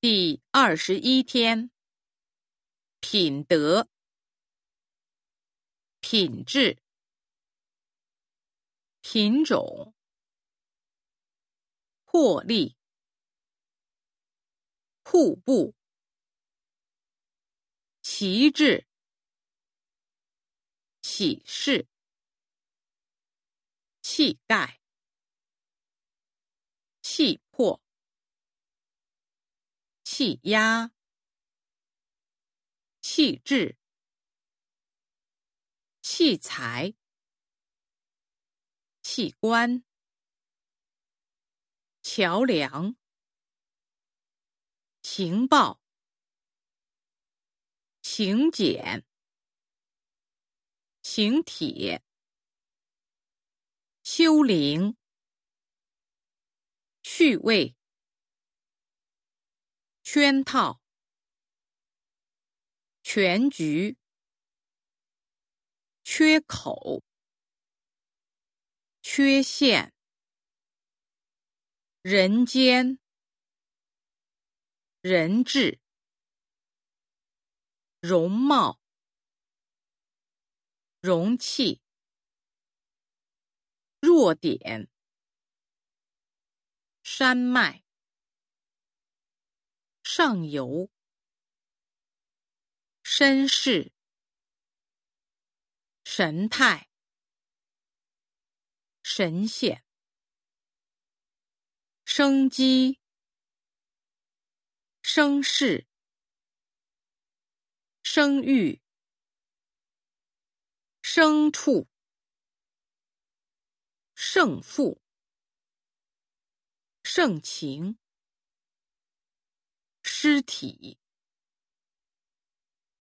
第二十一天，品德、品质、品种、获利、瀑布、旗帜、启示、气概、气魄。气压、气质、器材、器官、桥梁、情报、请柬、请帖、修灵、趣味。圈套、全局、缺口、缺陷、人间、人质、容貌、容器、弱点、山脉。上游、绅士、神态、神仙、生机、生势、生育、牲畜、胜负、盛情。尸体。